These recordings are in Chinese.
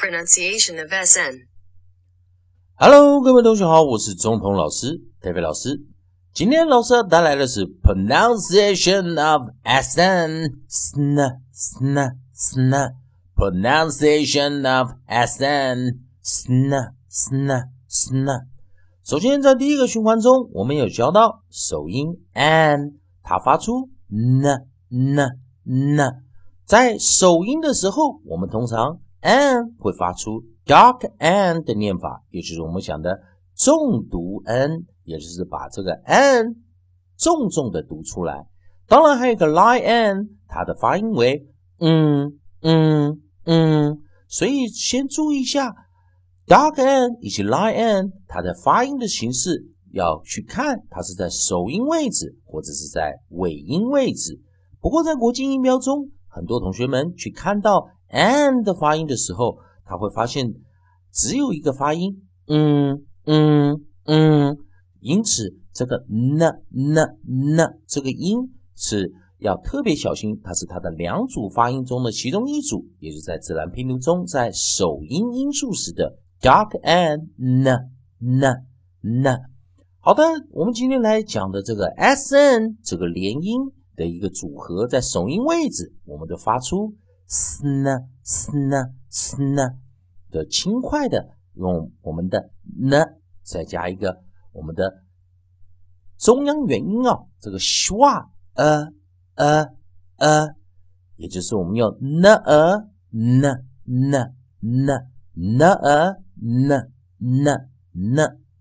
pronunciation of SN. Hello，各位同学好，我是中通老师 David 老师。今天老师要带来的是 pronunciation of SN sn sn sn pronunciation of SN sn sn sn。首先，在第一个循环中，我们有教到首音 n，它发出 n n n。在首音的时候，我们通常 n 会发出 dark n 的念法，也就是我们讲的重读 n，也就是把这个 n 重重的读出来。当然还有个 lie n，它的发音为嗯嗯嗯，所以先注意一下 dark n 以及 lie n，它的发音的形式要去看它是在首音位置或者是在尾音位置。不过在国际音标中，很多同学们去看到 n 的发音的时候，他会发现只有一个发音，嗯嗯嗯，因此这个 n n n 这个音是要特别小心，它是它的两组发音中的其中一组，也就是在自然拼读中，在首音音素时的 dark n n n。好的，我们今天来讲的这个 s n 这个连音。的一个组合，在首音位置，我们就发出 sn sn sn 的轻快的，用我们的 n 再加一个我们的中央元音啊，这个 schwa 呃呃呃，也就是我们用 n a n n n n a n n n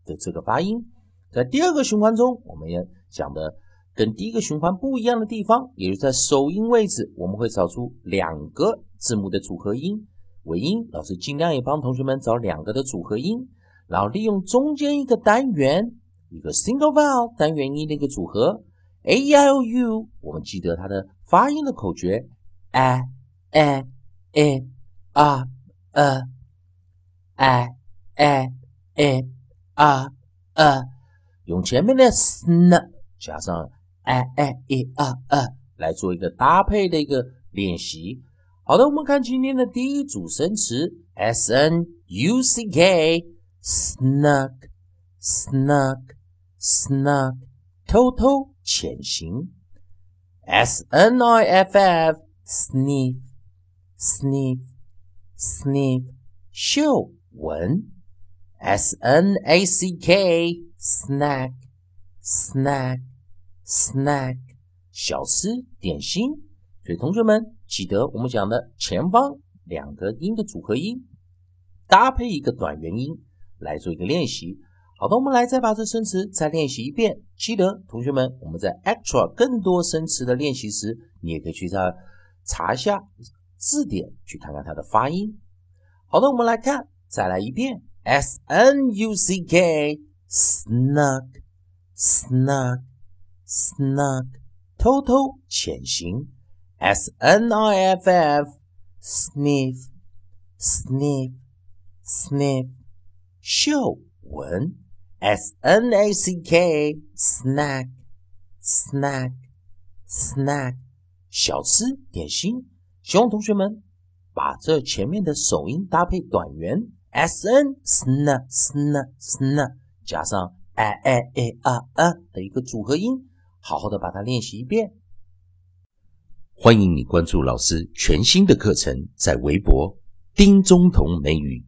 的这个发音，在第二个循环中，我们也讲的。跟第一个循环不一样的地方，也就是在首音位置，我们会找出两个字母的组合音。尾音，老师尽量也帮同学们找两个的组合音，然后利用中间一个单元，一个 single vowel 单元音的一个组合，a i o u，。我们记得它的发音的口诀：a a a a a a a a a a，用前面的 sn 加上。哎哎一二二，来做一个搭配的一个练习。好的，我们看今天的第一组生词：s n u c k，snug，snug，snug，偷偷潜行；s n i f f，sniff，sniff，sniff，嗅闻；s n a c k，snack，snack。snack snack 小吃点心，所以同学们记得我们讲的前方两个音的组合音搭配一个短元音来做一个练习。好的，我们来再把这生词再练习一遍。记得同学们，我们在 extra 更多生词的练习时，你也可以去查查一下字典，去看看它的发音。好的，我们来看，再来一遍，s n u c k，snug，snug。Snug 偷偷潜行，s n i f f sniff sniff sniff 嗅闻，s n a c k snack snack snack 小吃点心。希望同学们把这前面的首音搭配短元 s n sn sn sn 加上 a a a a a 的一个组合音。好好的把它练习一遍。欢迎你关注老师全新的课程，在微博丁中同美语